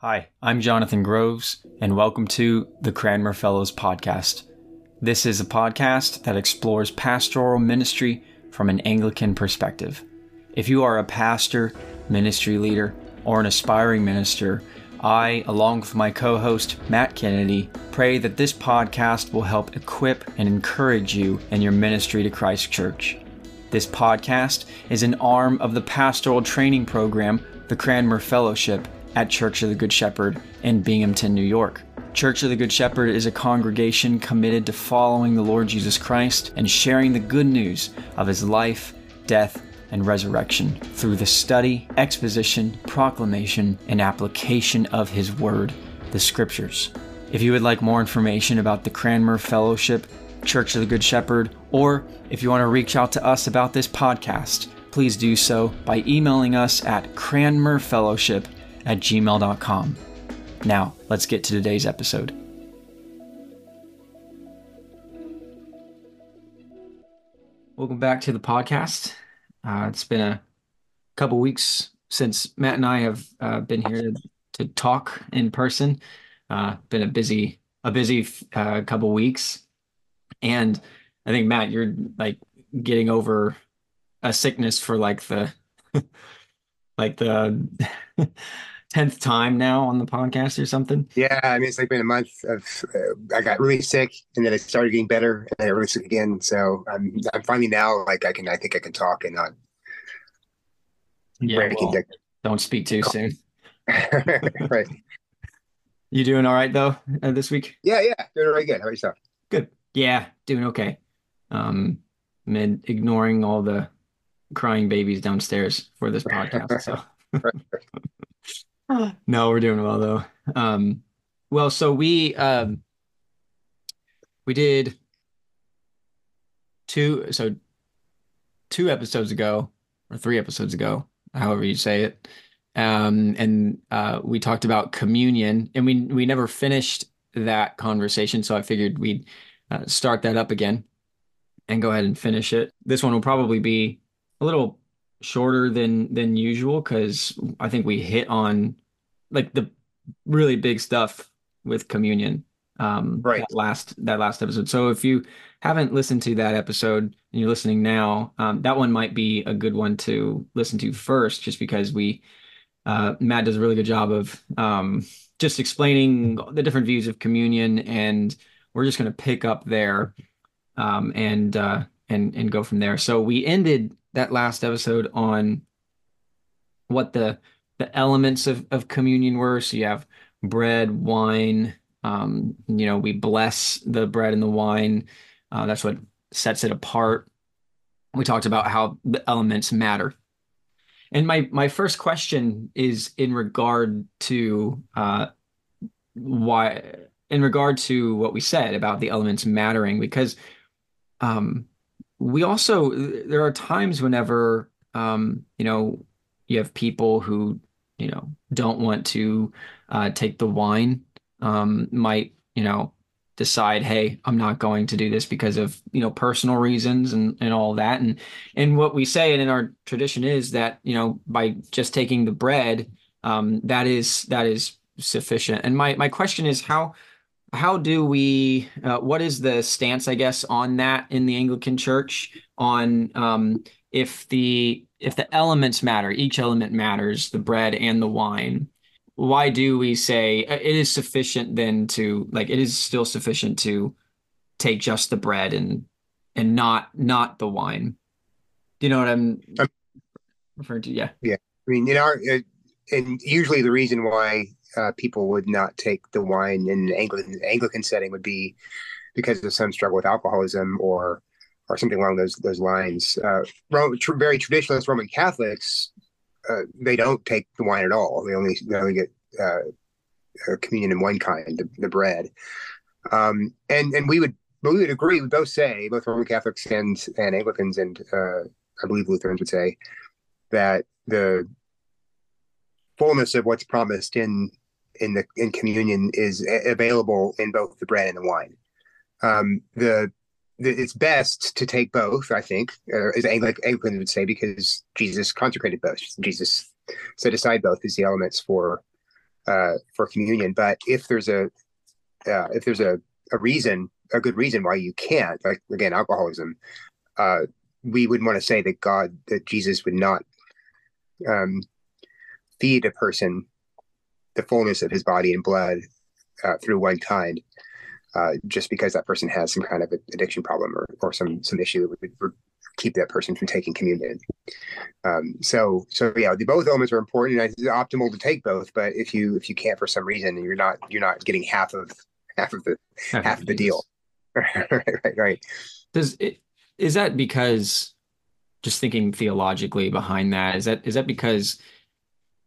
Hi, I'm Jonathan Groves, and welcome to the Cranmer Fellows Podcast. This is a podcast that explores pastoral ministry from an Anglican perspective. If you are a pastor, ministry leader, or an aspiring minister, I, along with my co host Matt Kennedy, pray that this podcast will help equip and encourage you in your ministry to Christ Church. This podcast is an arm of the pastoral training program, the Cranmer Fellowship at Church of the Good Shepherd in Binghamton, New York. Church of the Good Shepherd is a congregation committed to following the Lord Jesus Christ and sharing the good news of his life, death, and resurrection through the study, exposition, proclamation, and application of his word, the scriptures. If you would like more information about the Cranmer Fellowship, Church of the Good Shepherd, or if you want to reach out to us about this podcast, please do so by emailing us at cranmerfellowship at gmail.com. Now, let's get to today's episode. Welcome back to the podcast. Uh, it's been a couple weeks since Matt and I have uh, been here to, talk in person. Uh, been a busy, a busy uh, couple weeks, and I think Matt, you're like getting over a sickness for like the, like the tenth time now on the podcast or something. Yeah, I mean it's like been a month of uh, I got really sick and then I started getting better and I got really sick again. So I'm I'm finally now like I can I think I can talk and not yeah, well, don't speak too soon. right. You doing all right though uh, this week? Yeah, yeah, doing really good. How about yourself? Good. Yeah, doing okay. Um, amid ignoring all the crying babies downstairs for this podcast. So. no, we're doing well though. Um, well, so we um, we did two so two episodes ago or three episodes ago, however you say it. Um, and uh, we talked about communion, and we we never finished that conversation. So I figured we'd uh, start that up again and go ahead and finish it. This one will probably be a little shorter than than usual because I think we hit on like the really big stuff with communion um right. that last that last episode. So if you haven't listened to that episode and you're listening now um, that one might be a good one to listen to first just because we uh, matt does a really good job of um, just explaining the different views of communion and we're just going to pick up there um, and uh, and and go from there. So we ended that last episode on what the the elements of, of communion were. So you have bread, wine. Um, you know, we bless the bread and the wine. Uh, that's what sets it apart. We talked about how the elements matter. And my my first question is in regard to uh, why, in regard to what we said about the elements mattering, because um, we also there are times whenever um, you know you have people who you know don't want to uh, take the wine um, might you know decide hey i'm not going to do this because of you know personal reasons and and all that. And and what we say and in our tradition is that you know by just taking the bread um, that is that is sufficient. And my my question is how how do we uh, what is the stance i guess on that in the anglican church on um, if the if the elements matter, each element matters, the bread and the wine, why do we say uh, it is sufficient then to like it is still sufficient to take just the bread and and not not the wine? Do you know what I'm referring to? Yeah. Yeah. I mean, in our uh, and usually the reason why uh, people would not take the wine in an Anglican Anglican setting would be because of some struggle with alcoholism or or something along those those lines. Uh, tr- very traditionalist Roman Catholics, uh, they don't take the wine at all. They only they only get uh, communion in one kind, the, the bread. Um, and and we would we would agree. We both say both Roman Catholics and and Anglicans and uh, I believe Lutherans would say that the fullness of what's promised in in the in communion is available in both the bread and the wine. Um, the it's best to take both, I think, as Anglican would say, because Jesus consecrated both. Jesus set aside both as the elements for uh, for communion. But if there's a uh, if there's a, a reason, a good reason why you can't, like again, alcoholism, uh, we would want to say that God, that Jesus would not um, feed a person the fullness of his body and blood uh, through one kind, uh, just because that person has some kind of addiction problem or, or some some issue that would, keep that person from taking communion. Um, so so yeah, the both elements are important. and It's optimal to take both, but if you if you can't for some reason, you're not you're not getting half of half of the half, half of the deal. right, right, right. Does it is that because just thinking theologically behind that is that is that because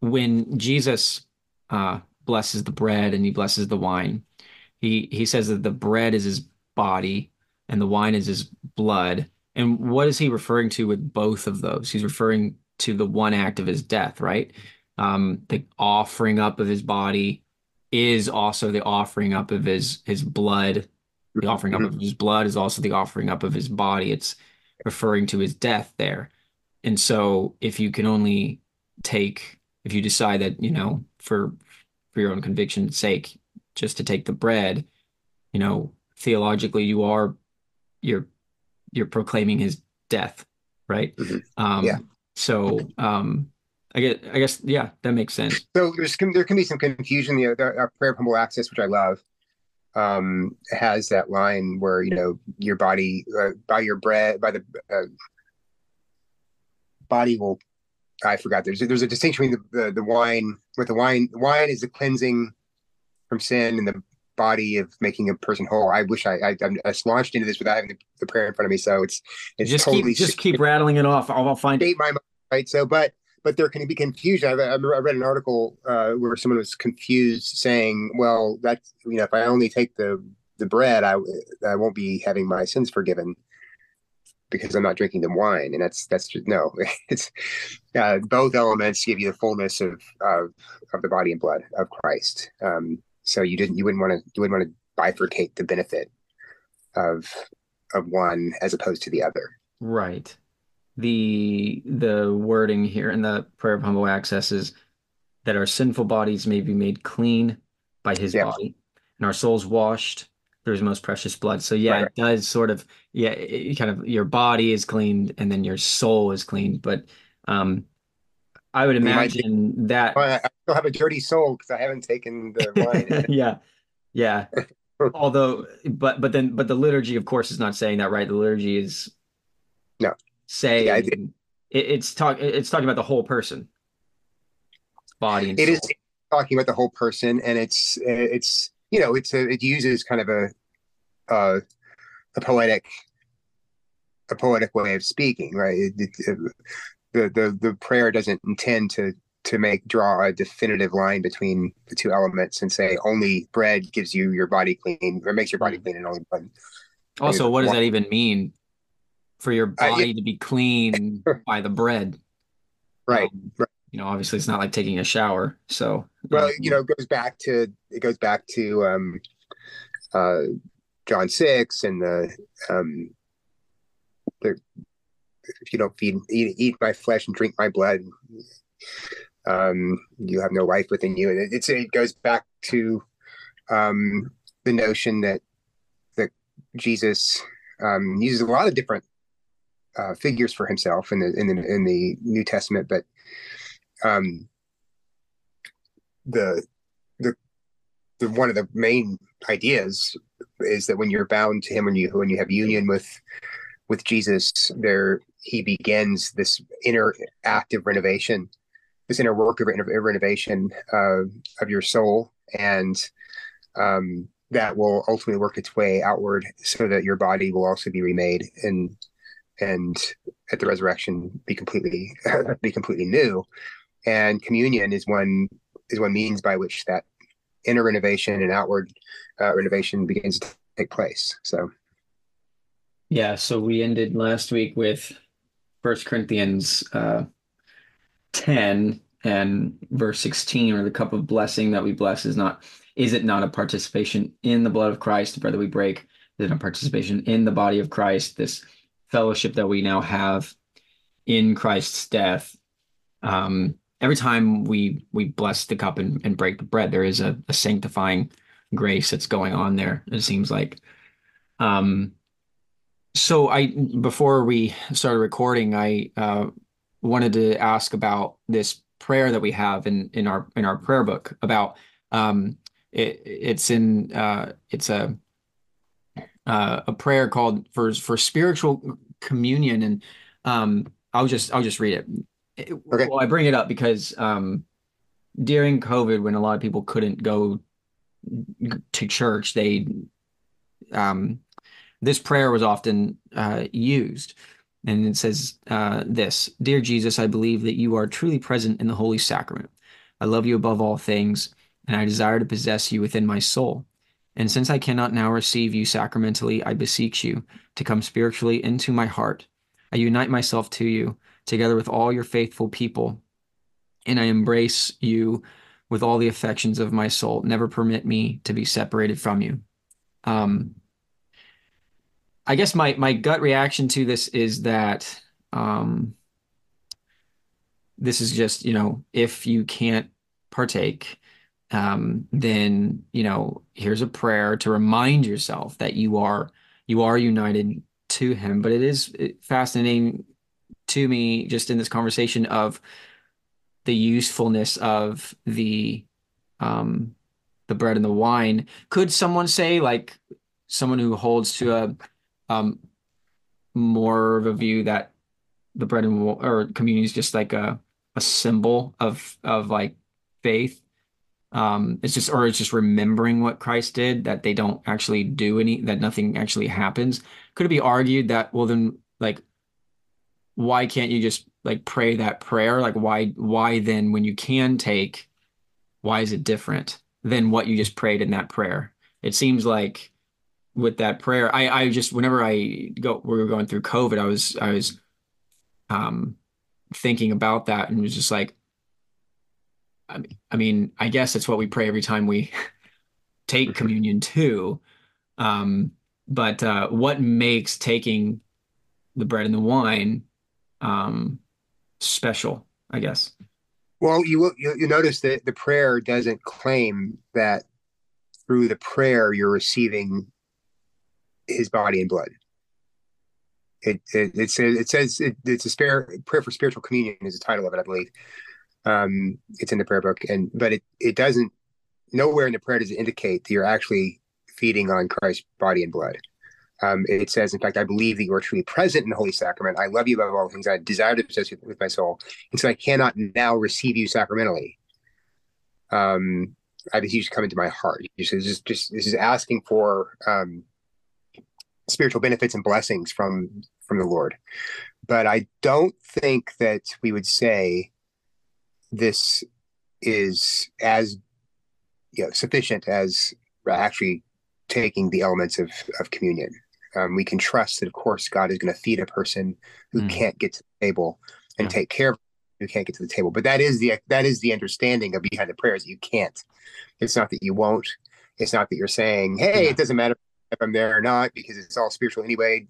when Jesus uh, blesses the bread and he blesses the wine, he he says that the bread is his body and the wine is his blood. And what is he referring to with both of those? He's referring to the one act of his death, right? Um, the offering up of his body is also the offering up of his his blood. The offering up of his blood is also the offering up of his body. It's referring to his death there. And so if you can only take if you decide that, you know, for for your own conviction's sake, just to take the bread, you know, theologically you are you're you're proclaiming his death, right? Mm-hmm. Um, yeah. So um, I guess I guess yeah, that makes sense. So there's there can be some confusion. You know, the, our prayer of humble access, which I love, um, has that line where you know your body uh, by your bread by the uh, body will I forgot. There's there's a distinction between the, the, the wine with the wine. The Wine is the cleansing from sin, and the body of making a person whole. I wish I I, I launched into this without having the, the, prayer in front of me, so it's it's just totally keep, just keep rattling it off. I'll, I'll find it. My mind, right. So, but but there can be confusion. I, I read an article uh, where someone was confused, saying, "Well, that's you know, if I only take the the bread, I I won't be having my sins forgiven." Because I'm not drinking the wine, and that's that's just no. It's uh, both elements give you the fullness of of, of the body and blood of Christ. Um, so you didn't you wouldn't want to you wouldn't want to bifurcate the benefit of of one as opposed to the other. Right. The the wording here in the prayer of humble access is that our sinful bodies may be made clean by His yep. body, and our souls washed through his most precious blood. So yeah, right. it does sort of yeah, it, kind of your body is cleaned and then your soul is cleaned. But um, I would imagine be, that I still have a dirty soul because I haven't taken the wine. yeah, yeah. Although, but but then but the liturgy, of course, is not saying that, right? The liturgy is no saying yeah, it, it's talk it's talking about the whole person, body and it is talking about the whole person, and it's it's you know, it's a, it uses kind of a, uh, a poetic, a poetic way of speaking, right? It, it, it, the, the, the prayer doesn't intend to, to make, draw a definitive line between the two elements and say only bread gives you your body clean or makes your body mm. clean and only bread. Also, what does that even mean for your body uh, to be clean by the bread? Right. Um, right you know, obviously it's not like taking a shower. So, well, um, you know, it goes back to, it goes back to, um, uh, John 6 and the, um, the, if you don't feed, eat, eat my flesh and drink my blood, um, you have no life within you. And it, it's, it goes back to, um, the notion that, that Jesus, um, uses a lot of different, uh, figures for himself in the, in the, in the New Testament, but, um, the the the one of the main ideas is that when you're bound to him when you when you have union with with Jesus there he begins this inner active renovation this inner work of renovation uh, of your soul. And um, that will ultimately work its way outward so that your body will also be remade and and at the resurrection be completely be completely new and communion is one is one means by which that inner renovation and outward uh, renovation begins to take place. So, yeah. So we ended last week with First Corinthians uh, ten and verse sixteen, or the cup of blessing that we bless is not is it not a participation in the blood of Christ, brother? We break is it a participation in the body of Christ? This fellowship that we now have in Christ's death. Um, every time we we bless the cup and, and break the bread, there is a, a sanctifying grace that's going on there. It seems like. Um, so I before we started recording, I uh, wanted to ask about this prayer that we have in in our in our prayer book about um, it, it's in uh, it's a uh, a prayer called for for spiritual communion and um, I'll just I'll just read it. Okay. Well, I bring it up because um, during COVID, when a lot of people couldn't go to church, they um, this prayer was often uh, used. And it says uh, this Dear Jesus, I believe that you are truly present in the Holy Sacrament. I love you above all things, and I desire to possess you within my soul. And since I cannot now receive you sacramentally, I beseech you to come spiritually into my heart. I unite myself to you, together with all your faithful people, and I embrace you with all the affections of my soul. Never permit me to be separated from you. Um, I guess my my gut reaction to this is that um, this is just you know if you can't partake, um, then you know here's a prayer to remind yourself that you are you are united to Him. But it is fascinating to me just in this conversation of the usefulness of the um, the bread and the wine. Could someone say like someone who holds to a um, more of a view that the bread and or communion is just like a a symbol of of like faith. Um, it's just or it's just remembering what Christ did that they don't actually do any that nothing actually happens. Could it be argued that well then like why can't you just like pray that prayer? Like why why then when you can take why is it different than what you just prayed in that prayer? It seems like with that prayer. I I just whenever I go we were going through COVID, I was I was um thinking about that and was just like I, mean, I guess it's what we pray every time we take communion too. Um, but uh, what makes taking the bread and the wine um, special, I guess? Well, you will you, you notice that the prayer doesn't claim that through the prayer you're receiving his body and blood. It it, it says it says it, it's a spare prayer for spiritual communion is the title of it, I believe. Um, it's in the prayer book, and but it it doesn't nowhere in the prayer does it indicate that you're actually feeding on Christ's body and blood. Um, it says, in fact, I believe that you are truly present in the Holy Sacrament. I love you above all things. I desire to possess you with my soul, and so I cannot now receive you sacramentally. Um, I beseech you to come into my heart. This is just, just this is asking for um, spiritual benefits and blessings from from the Lord. But I don't think that we would say this is as you know sufficient as actually taking the elements of of communion. Um, we can trust that, of course, God is going to feed a person who mm. can't get to the table and yeah. take care of who can't get to the table. But that is the that is the understanding of behind the prayers. You can't. It's not that you won't. It's not that you're saying, "Hey, yeah. it doesn't matter if I'm there or not because it's all spiritual anyway.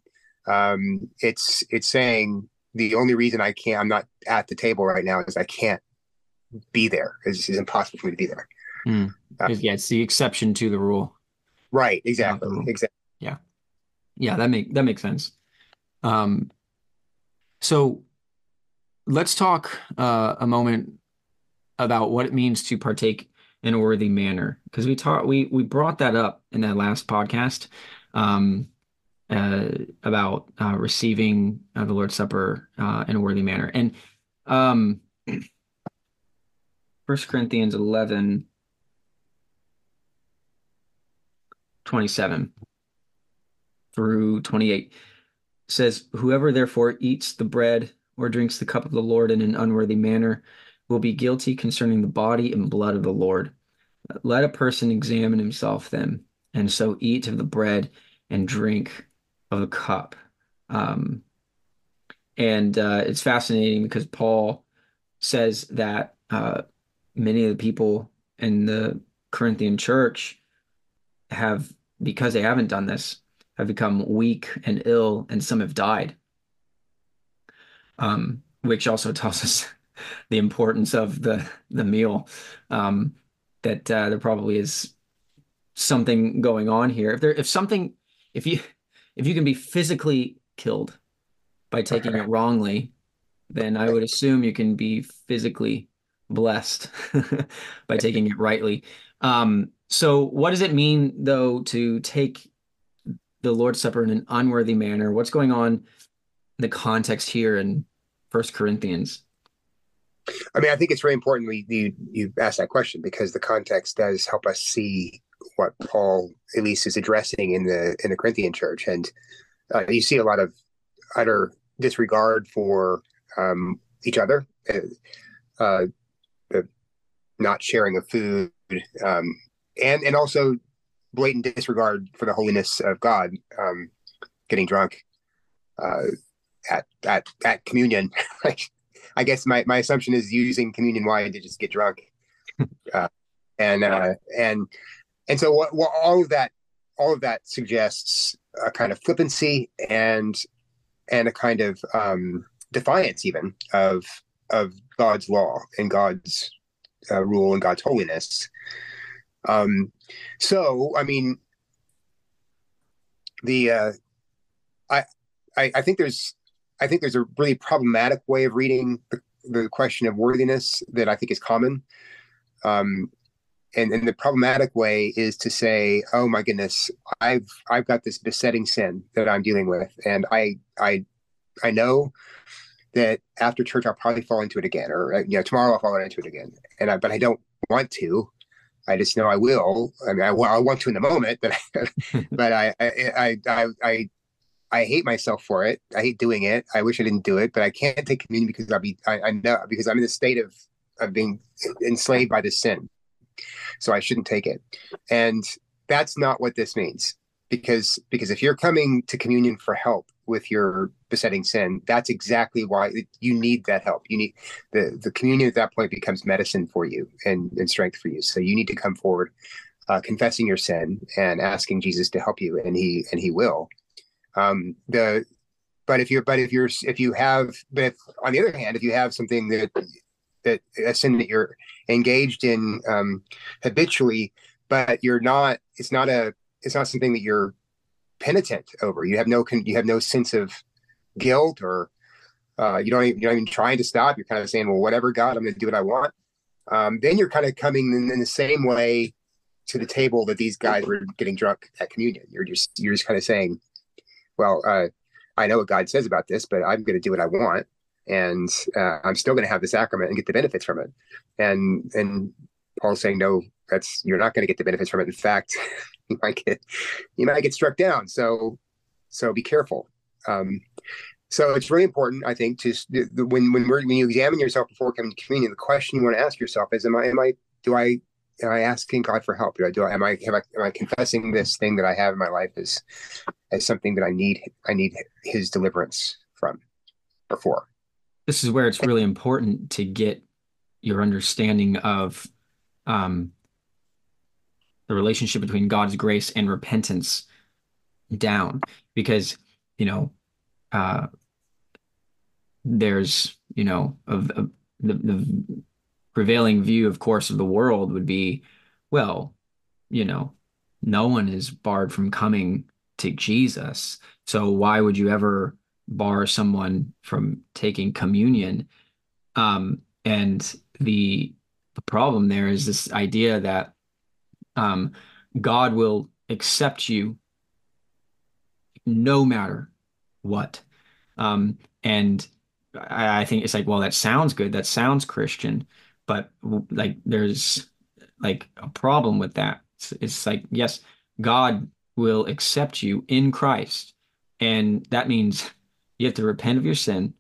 Um, it's it's saying the only reason I can't I'm not at the table right now is I can't be there. It's, it's impossible for me to be there. Mm. Uh, yeah, it's the exception to the rule. Right. Exactly. Exactly. Yeah. Yeah. That make that makes sense. Um, so let's talk uh, a moment about what it means to partake in a worthy manner because we taught we we brought that up in that last podcast um, uh, about uh, receiving uh, the Lord's Supper uh, in a worthy manner and um, First Corinthians 11 27 through 28 says whoever therefore eats the bread or drinks the cup of the Lord in an unworthy manner will be guilty concerning the body and blood of the Lord. Let a person examine himself then, and so eat of the bread and drink of the cup. Um, and uh, it's fascinating because Paul says that uh, many of the people in the Corinthian church have, because they haven't done this, have become weak and ill, and some have died. Um, which also tells us the importance of the the meal. Um, that uh, there probably is something going on here. If there, if something, if you, if you can be physically killed by taking it wrongly, then I would assume you can be physically blessed by taking it rightly. Um, so, what does it mean though to take the Lord's Supper in an unworthy manner? What's going on in the context here in First Corinthians? I mean, I think it's very important we you you ask that question because the context does help us see what Paul at least is addressing in the in the Corinthian church, and uh, you see a lot of utter disregard for um, each other, uh, uh, the not sharing of food, um, and and also blatant disregard for the holiness of God, um, getting drunk uh, at at at communion. I guess my, my assumption is using communion wine to just get drunk, uh, and uh, and and so what, what all of that all of that suggests a kind of flippancy and and a kind of um, defiance even of of God's law and God's uh, rule and God's holiness. Um, so I mean, the uh, I, I I think there's I think there's a really problematic way of reading the, the question of worthiness that I think is common. Um, and, and the problematic way is to say, "Oh my goodness, I've I've got this besetting sin that I'm dealing with, and I I I know that after church I'll probably fall into it again, or you know tomorrow I'll fall into it again, and I but I don't want to. I just know I will. I mean, I, I want to in the moment, but but I I I I I hate myself for it. I hate doing it. I wish I didn't do it, but I can't take communion because I'll be I, I know because I'm in a state of of being enslaved by the sin. So I shouldn't take it. And that's not what this means. Because because if you're coming to communion for help with your besetting sin, that's exactly why you need that help. You need the the communion at that point becomes medicine for you and, and strength for you. So you need to come forward uh, confessing your sin and asking Jesus to help you, and he and he will. Um, the but if you're but if you're if you have but if, on the other hand if you have something that that a sin that you're engaged in um, habitually but you're not it's not a it's not something that you're penitent over you have no you have no sense of guilt or uh, you don't even, you're not even trying to stop you're kind of saying well whatever god i'm going to do what i want um, then you're kind of coming in, in the same way to the table that these guys were getting drunk at communion you're just you're just kind of saying well, uh, I know what God says about this, but I'm going to do what I want, and uh, I'm still going to have the sacrament and get the benefits from it. And and Paul's saying, no, that's you're not going to get the benefits from it. In fact, you might get you might get struck down. So so be careful. Um, so it's really important, I think, to when when when you examine yourself before coming to communion, the question you want to ask yourself is, am I am I do I am I asking God for help? Do I do I am I, I am I confessing this thing that I have in my life as as something that I need I need His deliverance from or for? This is where it's really important to get your understanding of um, the relationship between God's grace and repentance down, because you know uh, there's you know of, the, the prevailing view, of course, of the world would be, well, you know, no one is barred from coming to Jesus. So why would you ever bar someone from taking communion? Um, and the the problem there is this idea that um, God will accept you no matter what. Um, and I, I think it's like, well, that sounds good. That sounds Christian but like there's like a problem with that. It's, it's like yes, God will accept you in Christ, and that means you have to repent of your sin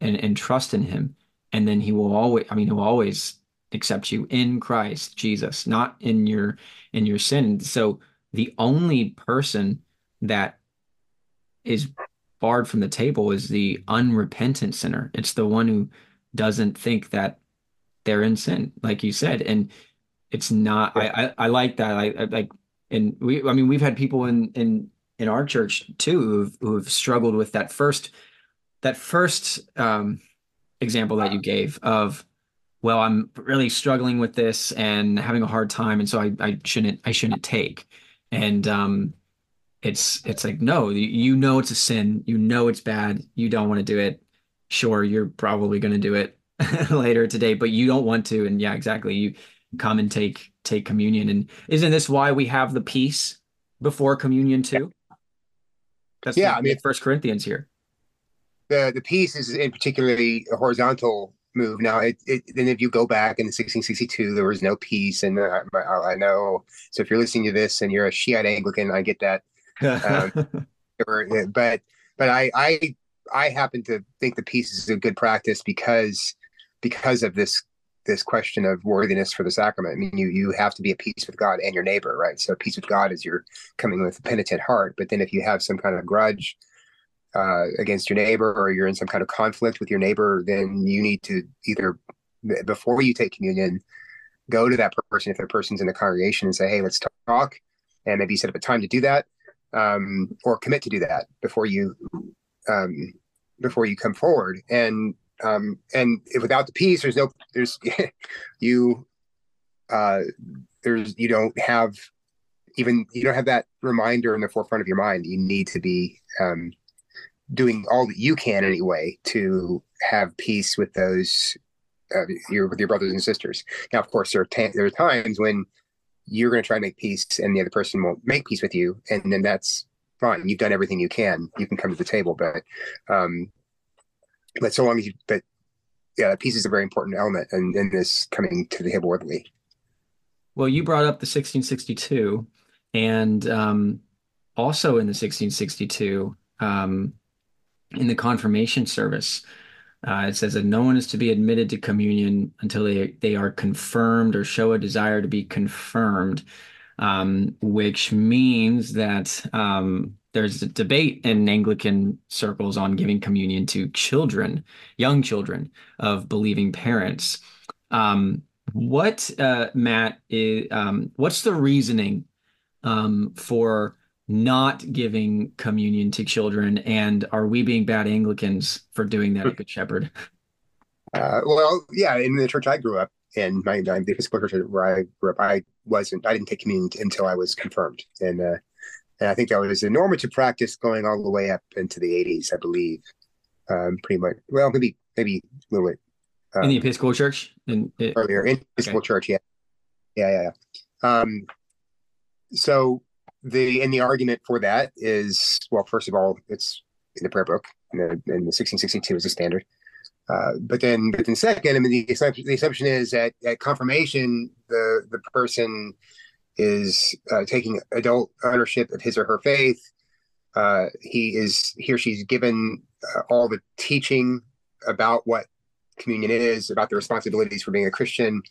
and and trust in Him, and then He will always. I mean, He will always accept you in Christ Jesus, not in your in your sin. So the only person that is barred from the table is the unrepentant sinner. It's the one who doesn't think that they're in sin, like you said, and it's not. I, I, I like that. I, I, like, and we. I mean, we've had people in in in our church too who've who've struggled with that first that first um, example that you gave of, well, I'm really struggling with this and having a hard time, and so I, I shouldn't I shouldn't take. And um, it's it's like no, you know it's a sin, you know it's bad, you don't want to do it. Sure, you're probably going to do it later today, but you don't want to. And yeah, exactly. You come and take take communion. And isn't this why we have the peace before communion too? That's yeah, I mean, First Corinthians here. The the peace is in particularly horizontal move. Now, it, it then if you go back in 1662, there was no peace, and uh, I, I, know. So if you're listening to this and you're a Shiite Anglican, I get that. Um, but but I I I happen to think the peace is a good practice because because of this this question of worthiness for the sacrament. I mean, you you have to be at peace with God and your neighbor, right? So peace with God is you're coming with a penitent heart. But then if you have some kind of grudge uh, against your neighbor or you're in some kind of conflict with your neighbor, then you need to either before you take communion, go to that person if that person's in the congregation and say, "Hey, let's talk," and maybe set up a time to do that, um, or commit to do that before you um, before you come forward. And um, and without the peace, there's no there's you uh, there's you don't have even you don't have that reminder in the forefront of your mind. You need to be um, doing all that you can anyway to have peace with those uh, your with your brothers and sisters. Now, of course, there are ta- there are times when you're going to try to make peace, and the other person won't make peace with you, and then that's fine. You've done everything you can. You can come to the table, but um, but so long as you but yeah, peace is a very important element in, in this coming to the table worthily. Well, you brought up the 1662, and um, also in the 1662, um, in the confirmation service, uh, it says that no one is to be admitted to communion until they they are confirmed or show a desire to be confirmed, um, which means that um, there's a debate in Anglican circles on giving communion to children, young children of believing parents. Um, what, uh, Matt, is, um, what's the reasoning um, for not giving communion to children? And are we being bad Anglicans for doing that at Good Shepherd? Uh, well, yeah, in the church I grew up in, my, my the Episcopal church where I grew up, I wasn't, I didn't take communion until I was confirmed. And uh, and I think that was a normative practice going all the way up into the 80s, I believe. Um, pretty much, well, maybe maybe a little bit. Um, in the Episcopal Church? In, it, earlier, in Episcopal okay. Church, yeah. Yeah, yeah, yeah. Um, so the and the argument for that is well, first of all, it's in the prayer book, and the, the 1662 is the standard. Uh, but then, but then, second, I mean, the assumption, the assumption is that at confirmation, the the person is uh, taking adult ownership of his or her faith. Uh, he is he or she's given uh, all the teaching about what communion is, about the responsibilities for being a Christian,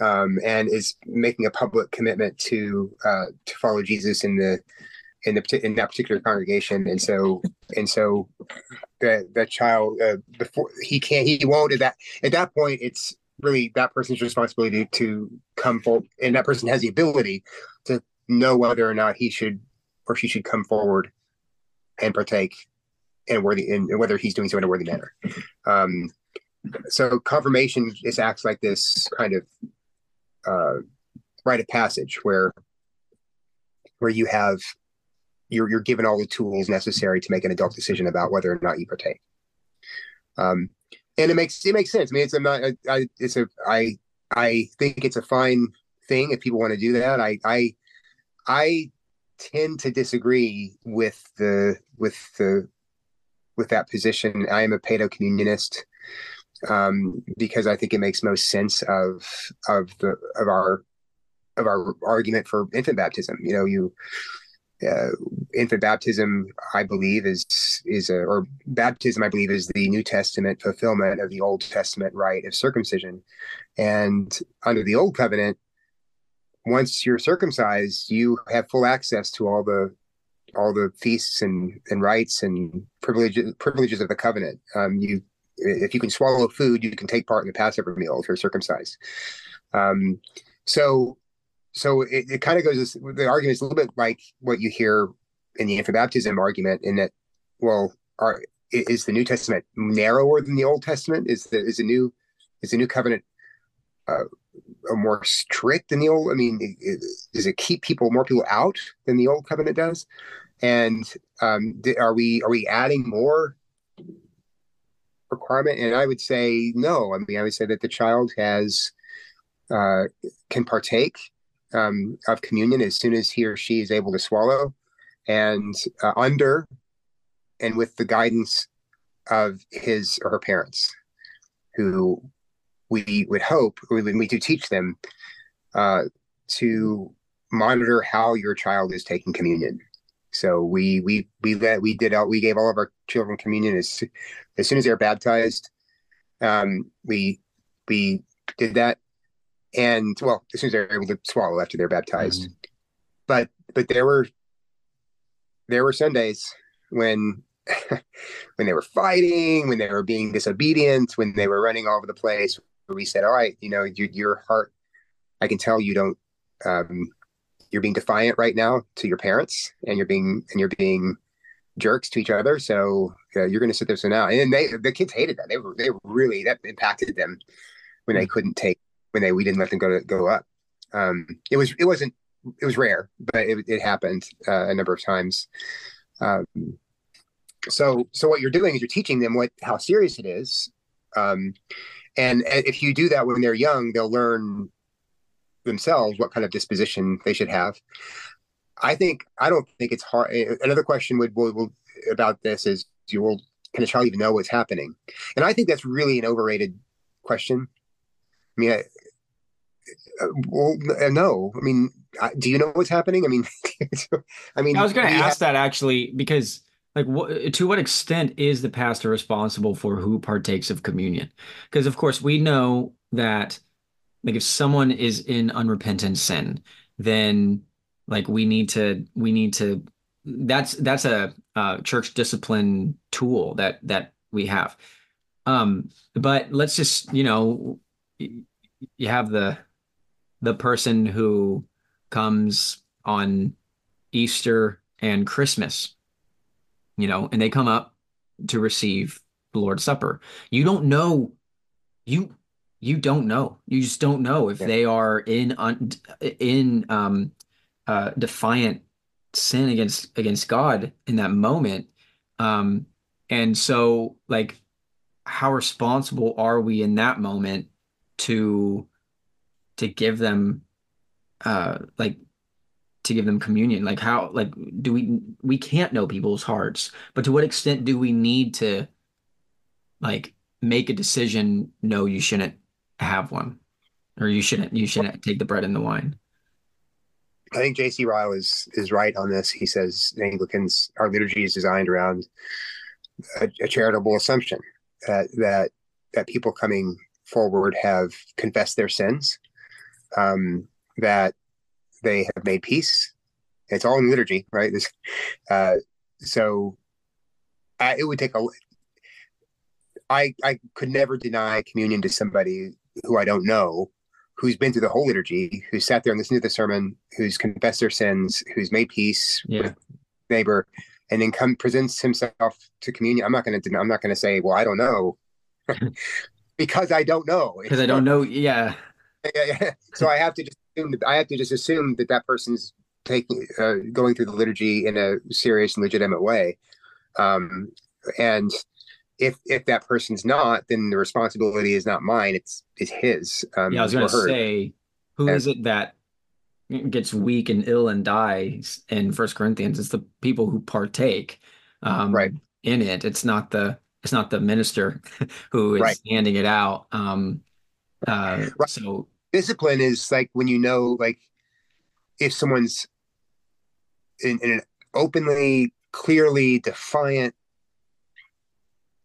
um, and is making a public commitment to uh, to follow Jesus in the in the in that particular congregation. And so and so that that child uh, before he can't he won't at that at that point it's really that person's responsibility to come forward, and that person has the ability to know whether or not he should or she should come forward and partake in worthy in whether he's doing so in a worthy manner. Um, so confirmation is acts like this kind of uh, rite of passage where where you have you're you're given all the tools necessary to make an adult decision about whether or not you partake. Um, and it makes it makes sense. I mean, it's a not I, it's a I I think it's a fine thing if people want to do that. I I I tend to disagree with the with the with that position. I am a paedo communionist um, because I think it makes most sense of of the of our of our argument for infant baptism. You know, you uh, infant baptism, I believe, is is a or baptism, I believe, is the New Testament fulfillment of the Old Testament rite of circumcision. And under the Old Covenant, once you're circumcised, you have full access to all the all the feasts and, and rights and privileges privileges of the covenant. Um, you if you can swallow food, you can take part in the Passover meal if you're circumcised. Um, so so it, it kind of goes the argument is a little bit like what you hear in the infant baptism argument in that well are is the New Testament narrower than the Old Testament? Is the is the new is the new covenant uh, more strict than the old? I mean, does it keep people more people out than the old covenant does? And um, are we are we adding more requirement? And I would say no. I mean, I would say that the child has uh, can partake um, of communion as soon as he or she is able to swallow, and uh, under and with the guidance of his or her parents, who we would hope we need to teach them uh, to monitor how your child is taking communion. So we we we let we did out we gave all of our children communion as as soon as they were baptized. Um, we we did that, and well, as soon as they were able to swallow after they're baptized. Mm-hmm. But but there were there were Sundays when when they were fighting, when they were being disobedient, when they were running all over the place. We said, "All right, you know, your, your heart. I can tell you don't. Um, you're being defiant right now to your parents, and you're being and you're being jerks to each other. So uh, you're going to sit there so now." And they the kids hated that. They were they were really that impacted them when they couldn't take when they we didn't let them go to go up. Um, it was it wasn't it was rare, but it, it happened uh, a number of times. Um, so so what you're doing is you're teaching them what how serious it is um, and if you do that when they're young they'll learn themselves what kind of disposition they should have i think i don't think it's hard another question would, would, would about this is you will can a child even know what's happening and i think that's really an overrated question i mean I, uh, well, uh, no. I mean, do you know what's happening? I mean, I mean, I was going to ask have... that actually because like what to what extent is the pastor responsible for who partakes of communion because of course we know that like if someone is in unrepentant sin then like we need to we need to that's that's a uh, church discipline tool that that we have um but let's just you know you have the the person who comes on easter and christmas you know, and they come up to receive the Lord's Supper. You don't know, you you don't know. You just don't know if yeah. they are in un, in um, uh, defiant sin against against God in that moment. Um, and so, like, how responsible are we in that moment to to give them uh, like to give them communion like how like do we we can't know people's hearts but to what extent do we need to like make a decision no you shouldn't have one or you shouldn't you shouldn't take the bread and the wine i think jc ryle is is right on this he says anglicans our liturgy is designed around a, a charitable assumption that that that people coming forward have confessed their sins um, that they have made peace. It's all in liturgy, right? This, uh, so I, it would take a. I I could never deny communion to somebody who I don't know, who's been through the whole liturgy, who sat there and listened to the sermon, who's confessed their sins, who's made peace yeah. with neighbor, and then come presents himself to communion. I'm not going to. I'm not going to say, well, I don't know, because I don't know. Because I don't know. Yeah. yeah, yeah. So I have to just assume I have to just assume that that person's taking uh, going through the liturgy in a serious and legitimate way. Um, and if if that person's not, then the responsibility is not mine; it's it's his. Um, yeah, I was going to say, who and, is it that gets weak and ill and dies in First Corinthians? It's the people who partake, um, right, in it. It's not the it's not the minister who is right. handing it out. Um, uh, right. So discipline is like when you know like if someone's in, in an openly clearly defiant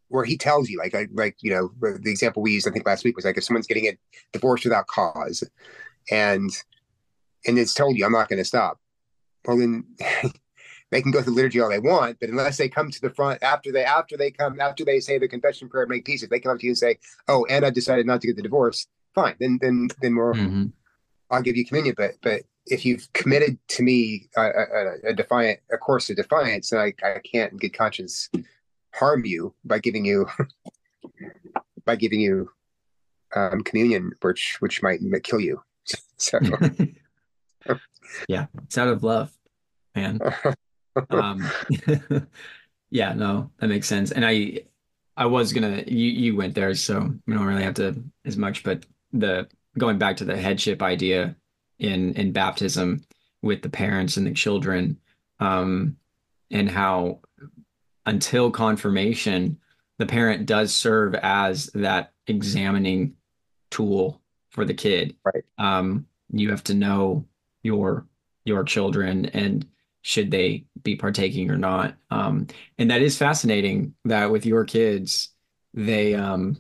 where he tells you like I, like you know the example we used I think last week was like if someone's getting a divorce without cause and and it's told you I'm not going to stop well then they can go through liturgy all they want but unless they come to the front after they after they come after they say the confession prayer make peace if they come up to you and say oh and I decided not to get the divorce fine. Then then then we're mm-hmm. I'll give you communion. But but if you've committed to me a, a, a, defiant a course of defiance, then I, I can't in good conscience harm you by giving you by giving you um, communion, which which might kill you. So yeah, it's out of love, man. um, yeah, no, that makes sense. And I I was gonna you you went there, so we don't really have to as much, but the going back to the headship idea in in baptism with the parents and the children, um, and how until confirmation, the parent does serve as that examining tool for the kid. Right. Um, you have to know your your children and should they be partaking or not. Um, and that is fascinating that with your kids, they um,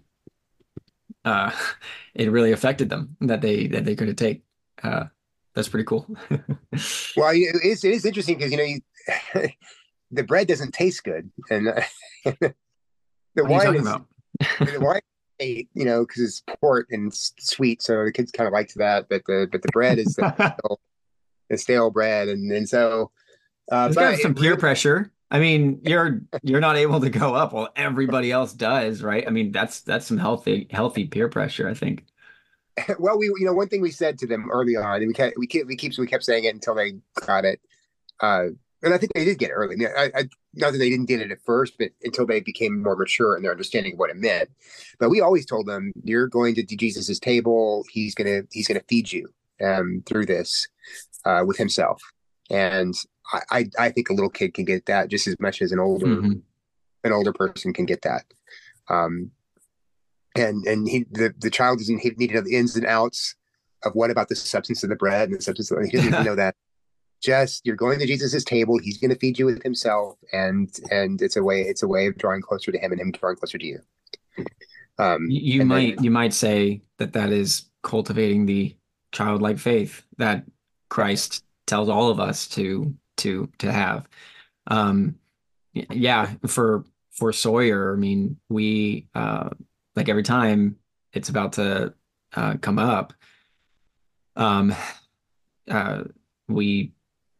uh, it really affected them that they that they couldn't take. Uh, that's pretty cool. well, it is it is interesting because you know you, the bread doesn't taste good, and uh, the wine is the wine you know because it's port and sweet, so the kids kind of liked that. But the but the bread is the, stale, the stale bread, and and so uh, it's got some peer pressure. I mean, you're you're not able to go up while everybody else does, right? I mean, that's that's some healthy healthy peer pressure, I think. Well, we you know one thing we said to them early on, and we kept we kept we keep we kept saying it until they got it, uh, and I think they did get it early. I, mean, I, I, not that they didn't get it at first, but until they became more mature in their understanding of what it meant. But we always told them, "You're going to Jesus's table. He's gonna he's gonna feed you um, through this uh, with himself." And I, I think a little kid can get that just as much as an older mm-hmm. an older person can get that. Um, and and he the, the child doesn't need to know the ins and outs of what about the substance of the bread and the substance of, he doesn't even know that. Just you're going to Jesus's table, he's going to feed you with himself, and and it's a way it's a way of drawing closer to him and him drawing closer to you. Um, you might then, you might say that that is cultivating the childlike faith that Christ tells all of us to to to have. Um, yeah, for for Sawyer, I mean, we uh, like every time it's about to uh, come up, um, uh, we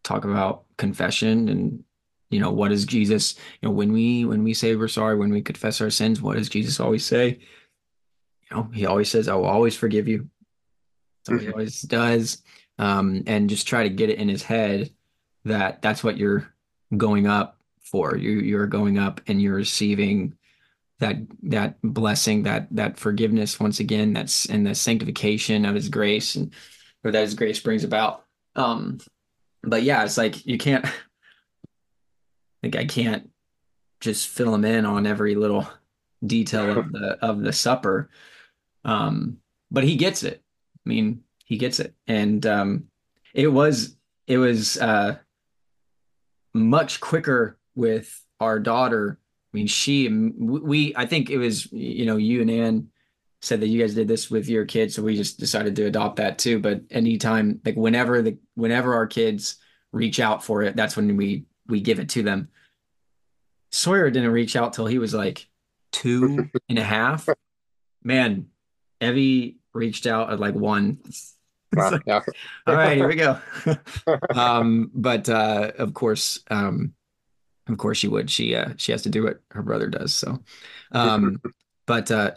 talk about confession and you know what does Jesus you know when we when we say we're sorry when we confess our sins what does Jesus always say you know he always says I will always forgive you so he mm-hmm. always does um, and just try to get it in his head that that's what you're going up for. You you're going up and you're receiving that that blessing, that that forgiveness once again. That's in the sanctification of His grace and or that His grace brings about. Um, but yeah, it's like you can't. Like I can't just fill him in on every little detail of the of the supper. Um, but he gets it. I mean, he gets it, and um, it was it was uh, much quicker with our daughter. I mean, she, we, I think it was, you know, you and Ann said that you guys did this with your kids. So we just decided to adopt that too. But anytime, like whenever the, whenever our kids reach out for it, that's when we, we give it to them. Sawyer didn't reach out till he was like two and a half. Man, Evie reached out at like one. Wow. All right, here we go. um, but uh, of course, um, of course she would. She uh, she has to do what her brother does. So, um, but uh,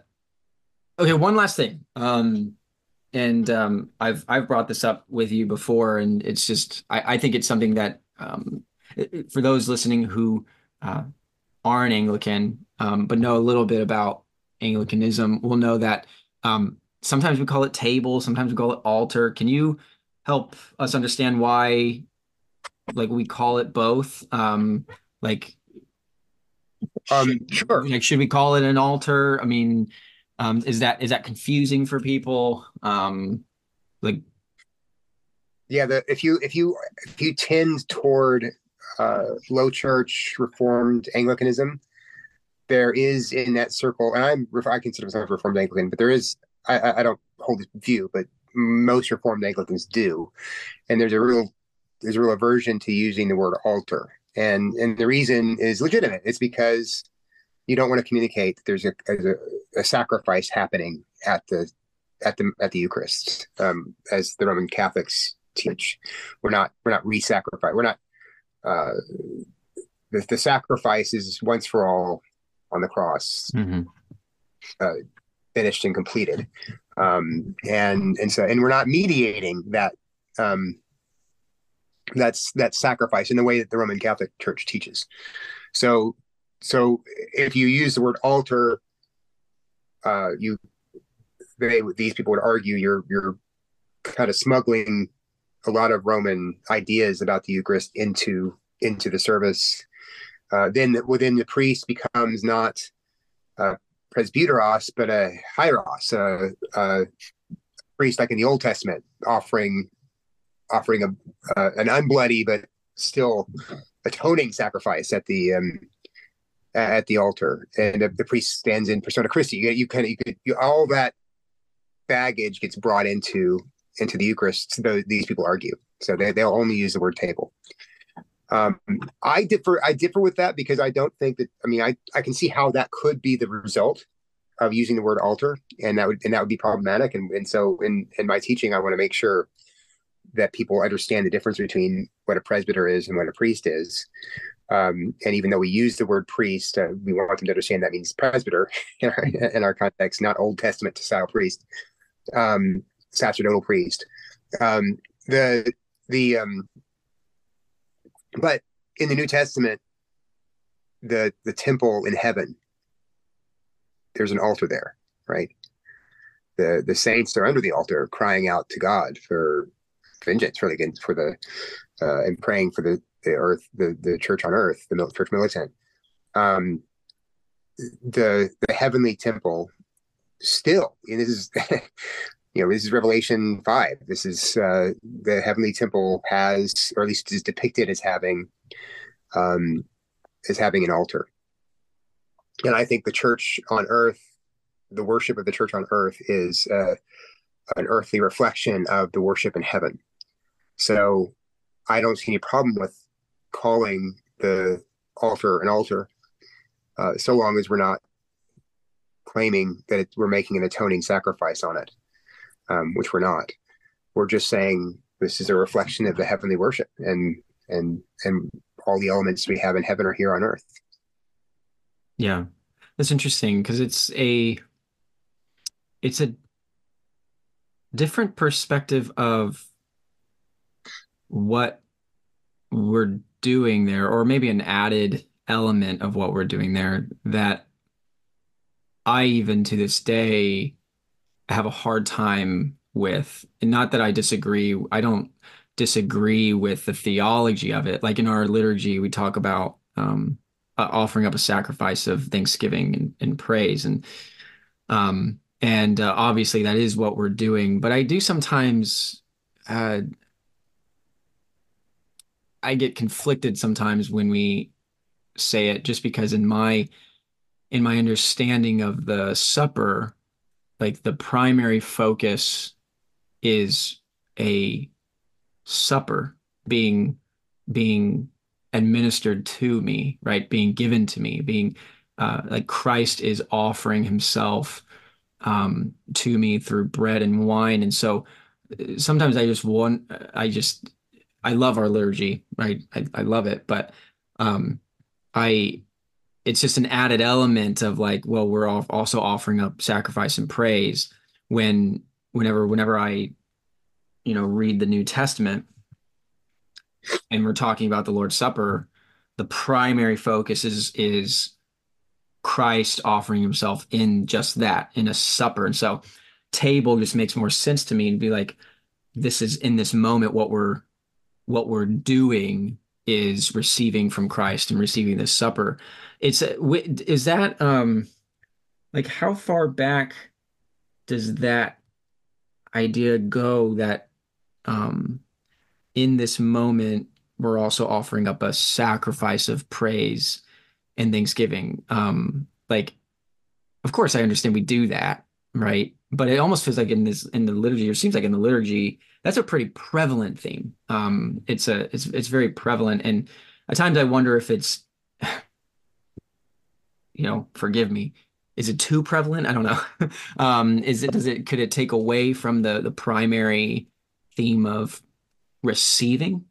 okay, one last thing. Um, and um, I've I've brought this up with you before, and it's just I, I think it's something that um, it, for those listening who uh, aren't Anglican um, but know a little bit about Anglicanism will know that um, sometimes we call it table, sometimes we call it altar. Can you help us understand why like we call it both? Um like um should, sure. Like should we call it an altar? I mean, um is that is that confusing for people? Um like yeah, the if you if you if you tend toward uh low church reformed Anglicanism, there is in that circle, and I'm I consider myself reformed Anglican, but there is I, I don't hold this view, but most Reformed Anglicans do, and there's a real there's a real aversion to using the word altar, and and the reason is legitimate. It's because you don't want to communicate that there's a, a, a sacrifice happening at the at the at the Eucharist, um, as the Roman Catholics teach. We're not we're not re-sacrifice. We're not uh, the, the sacrifice is once for all on the cross, hmm uh, finished and completed. Um, and and so and we're not mediating that um, that's that sacrifice in the way that the Roman Catholic Church teaches. So so if you use the word altar, uh, you they these people would argue you're you're kind of smuggling a lot of Roman ideas about the Eucharist into into the service. Uh, then within the priest becomes not a presbyteros, but a hieros, a, a priest like in the Old Testament, offering offering a an unbloody but still atoning sacrifice at the um, at the altar, and the, priest stands in persona Christi. You, you kind of you could you, all that baggage gets brought into into the Eucharist. So these people argue, so they they'll only use the word table. Um, I differ. I differ with that because I don't think that. I mean, I I can see how that could be the result of using the word altar, and that would and that would be problematic. And and so in in my teaching, I want to make sure that people understand the difference between what a presbyter is and what a priest is. Um, and even though we use the word priest, uh, we want them to understand that means presbyter in our, in our context, not Old Testament style priest, um, sacerdotal priest. Um, the the um, but in the New Testament, the the temple in heaven, there's an altar there, right? The the saints are under the altar, crying out to God for vengeance, the for the uh, and praying for the the earth, the the church on earth, the church militant. Um, the the heavenly temple still, and this is you know this is Revelation five. This is uh, the heavenly temple has, or at least is depicted as having, um, as having an altar. And I think the church on earth, the worship of the church on earth, is uh, an earthly reflection of the worship in heaven. So I don't see any problem with calling the altar an altar, uh, so long as we're not claiming that it, we're making an atoning sacrifice on it, um, which we're not. We're just saying this is a reflection of the heavenly worship, and and and all the elements we have in heaven are here on earth. Yeah, that's interesting because it's a it's a different perspective of what we're doing there, or maybe an added element of what we're doing there that I even to this day have a hard time with. And not that I disagree, I don't disagree with the theology of it. Like in our liturgy, we talk about um, uh, offering up a sacrifice of thanksgiving and, and praise, and um, and uh, obviously that is what we're doing. But I do sometimes uh, I get conflicted sometimes when we say it just because in my in my understanding of the supper like the primary focus is a supper being being administered to me right? Being given to me being uh, like Christ is offering himself um, to me through bread and wine. And so uh, sometimes I just want I just I love our liturgy, right? I, I love it, but um, I it's just an added element of like, well, we're also offering up sacrifice and praise when whenever whenever I, you know, read the New Testament and we're talking about the Lord's Supper, the primary focus is is Christ offering himself in just that, in a supper. And so table just makes more sense to me and be like, this is in this moment what we're what we're doing is receiving from Christ and receiving this supper. It's is that um like how far back does that idea go that um in this moment we're also offering up a sacrifice of praise and thanksgiving um like of course I understand we do that right but it almost feels like in this in the liturgy or seems like in the liturgy that's a pretty prevalent theme. Um it's a it's it's very prevalent. And at times i wonder if it's you know forgive me is it too prevalent? I don't know. Um is it does it could it take away from the the primary theme of receiving?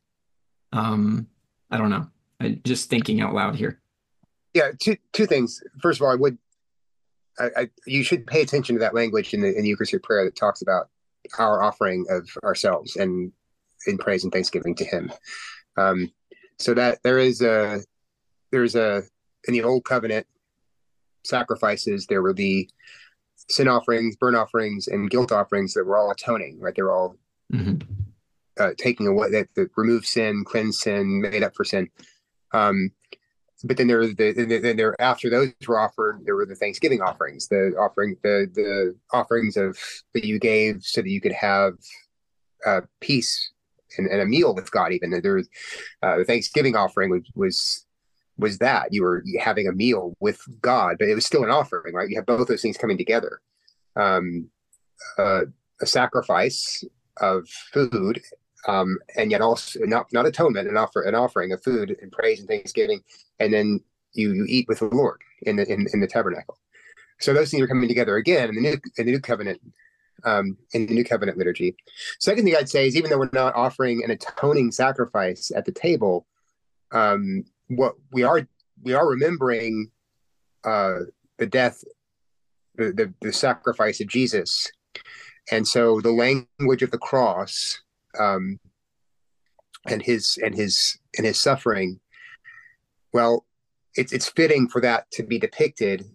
Um i don't know. I, just thinking out loud here. Yeah, two two things. First of all, I would, I, I you should pay attention to that language in the in the Eucharistic prayer that talks about our offering of ourselves and in praise and thanksgiving to Him. Um, so that there is a there's a in the old covenant sacrifices there were the sin offerings, burnt offerings, and guilt offerings that were all atoning, right? They were all mm-hmm. uh, taking away that, that remove sin, cleanse sin, made up for sin. Um, but then there the then there after those were offered, there were the Thanksgiving offerings, the offering the the offerings of that you gave so that you could have uh, peace and, and, a meal with God. Even there was uh, the Thanksgiving offering was was was that you were having a meal with God, but it was still an offering, right? You have both those things coming together. Um, uh, a sacrifice of food, um, and yet also not not atonement, an offer, an offering of food and praise and thanksgiving, and then you you eat with the Lord in the in, in the tabernacle. So those things are coming together again in the new in the new covenant um, in the new covenant liturgy. Second thing I'd say is even though we're not offering an atoning sacrifice at the table, um, what we are we are remembering uh, the death, the, the, the sacrifice of Jesus, and so the language of the cross um, and his and his and his suffering. Well, it's it's fitting for that to be depicted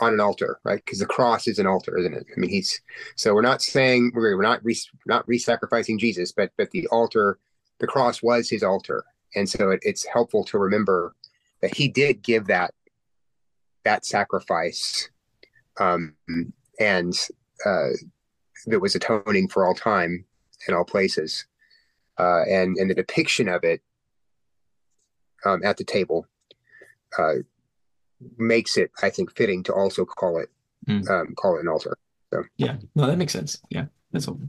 on an altar, right? Because the cross is an altar, isn't it? I mean, he's so we're not saying we're, we're not re, not re-sacrificing Jesus, but but the altar, the cross was his altar, and so it, it's helpful to remember that he did give that that sacrifice um, and uh, that was atoning for all time in all places uh, and and the depiction of it um, at the table uh, makes it i think fitting to also call it mm. um, call it an altar so yeah no that makes sense yeah that's all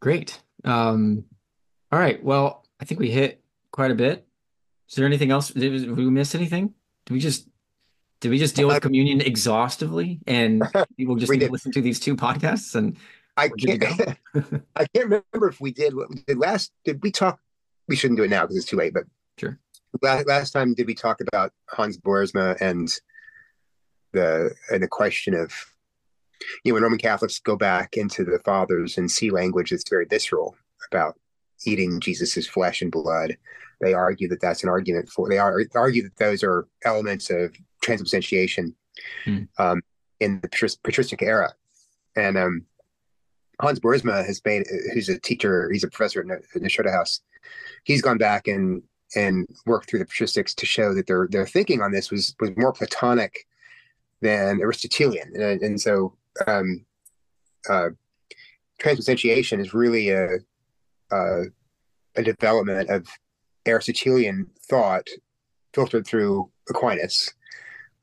great um, all right well i think we hit quite a bit. Is there anything else? Did, did we miss anything? Did we just did we just deal with communion exhaustively and people just need to listen to these two podcasts and I can't I can't remember if we did what we did last did we talk we shouldn't do it now because it's too late but sure last, last time did we talk about Hans Boersma and the and the question of you know when Roman Catholics go back into the fathers and see language that's very visceral about eating Jesus's flesh and blood. They argue that that's an argument for. They are, argue that those are elements of transubstantiation mm. um, in the patristic era, and um, Hans Boersma has made, who's a teacher, he's a professor the, in House. He's gone back and and worked through the patristics to show that their their thinking on this was was more Platonic than Aristotelian, and, and so um, uh, transubstantiation is really a uh, a development of Aristotelian thought filtered through Aquinas.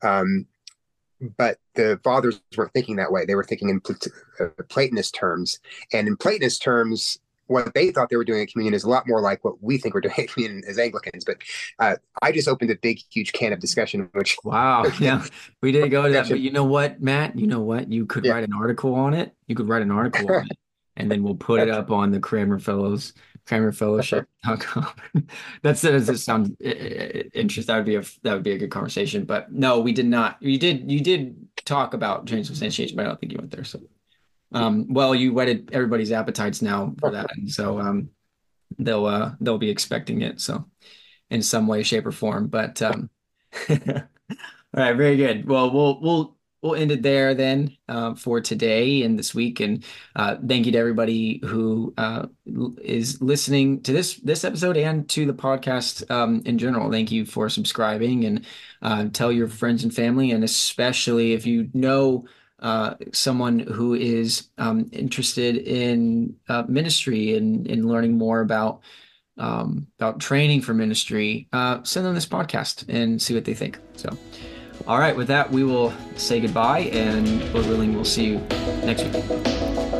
Um, but the fathers weren't thinking that way. They were thinking in Plat- uh, Platonist terms. And in Platonist terms, what they thought they were doing at communion is a lot more like what we think we're doing at communion as Anglicans. But uh, I just opened a big, huge can of discussion. Which wow, yeah, we didn't go to that. But you know what, Matt? You know what? You could yeah. write an article on it. You could write an article on it and then we'll put it up on the Cranmer Fellows, CranmerFellowship.com. That's it. Does it sound interesting? That would be a that would be a good conversation. But no, we did not. You did you did talk about transubstantiation, but I don't think you went there. So, um, well, you whetted everybody's appetites now for that, and so um, they'll uh, they'll be expecting it. So, in some way, shape, or form. But um, all right, very good. Well, we'll we'll we'll end it there then uh, for today and this week. And uh, thank you to everybody who uh, is listening to this this episode and to the podcast um, in general. Thank you for subscribing and uh, tell your friends and family, and especially if you know. Uh, someone who is um, interested in uh, ministry and in learning more about um, about training for ministry, send them this podcast and see what they think. So, all right, with that, we will say goodbye, and Lord willing, we'll see you next week.